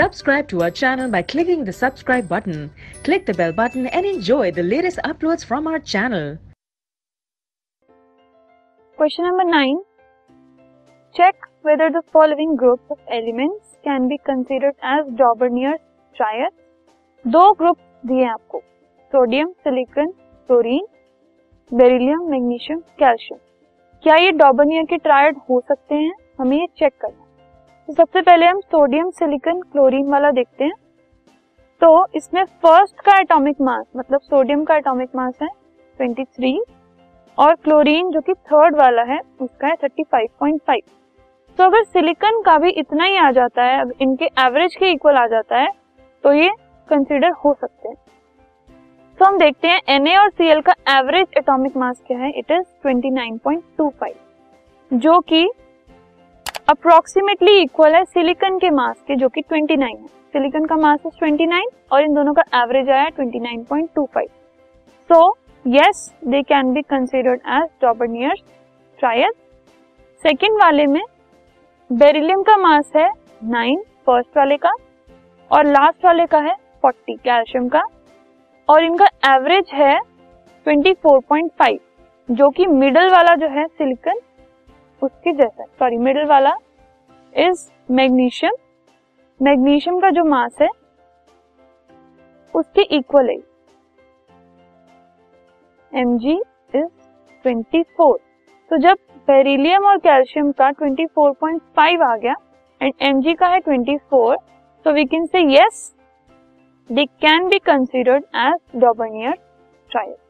Subscribe to our channel by clicking the subscribe button. Click the bell button and enjoy the latest uploads from our channel. Question number 9. Check whether the following groups of elements can be considered as Daubenier's triad. दो group दिए आपको sodium silicon chlorine beryllium magnesium calcium क्या ये Daubernier के triad हो सकते हैं हमें ये चेक करना तो सबसे पहले हम सोडियम सिलिकॉन क्लोरीन वाला देखते हैं। तो इसमें फ़र्स्ट का एटॉमिक मास मतलब सोडियम का एटॉमिक मास है 23 और क्लोरीन जो कि थर्ड वाला है, उसका है 35.5 तो अगर सिलिकॉन का भी इतना ही आ जाता है इनके एवरेज के इक्वल आ जाता है तो ये कंसिडर हो सकते हैं। तो हम देखते हैं Na और Cl का एवरेज एटॉमिक मास क्या है? इट इज़ 29.25 जो कि अप्रोक्सीमेटली इक्वल है सिलिकन के मास के, जो कि 29 है। सिलिकॉन का मास इज़ 29 और इन दोनों का एवरेज आया 29.25 so yes they can be considered as Dobereiner's triad second वाले में बेरिलियम का मास है 9 फ़र्स्ट वाले का, और लास्ट वाले का है 40 कैल्शियम का। और इनका एवरेज है 24.5 जो कि मिडल वाला जो है सिलिकॉन उसके जैसा सॉरी मिडल वाला इज़ मैग्नीशियम मैग्नीशियम का जो मास है, उसके इक्वल है। एम जी इज़ 24 तो जब बेरिलियम और कैल्शियम का 24.5 आ गया एंड एम जी का है 24 So we can say yes they can be considered as Daubeney triad.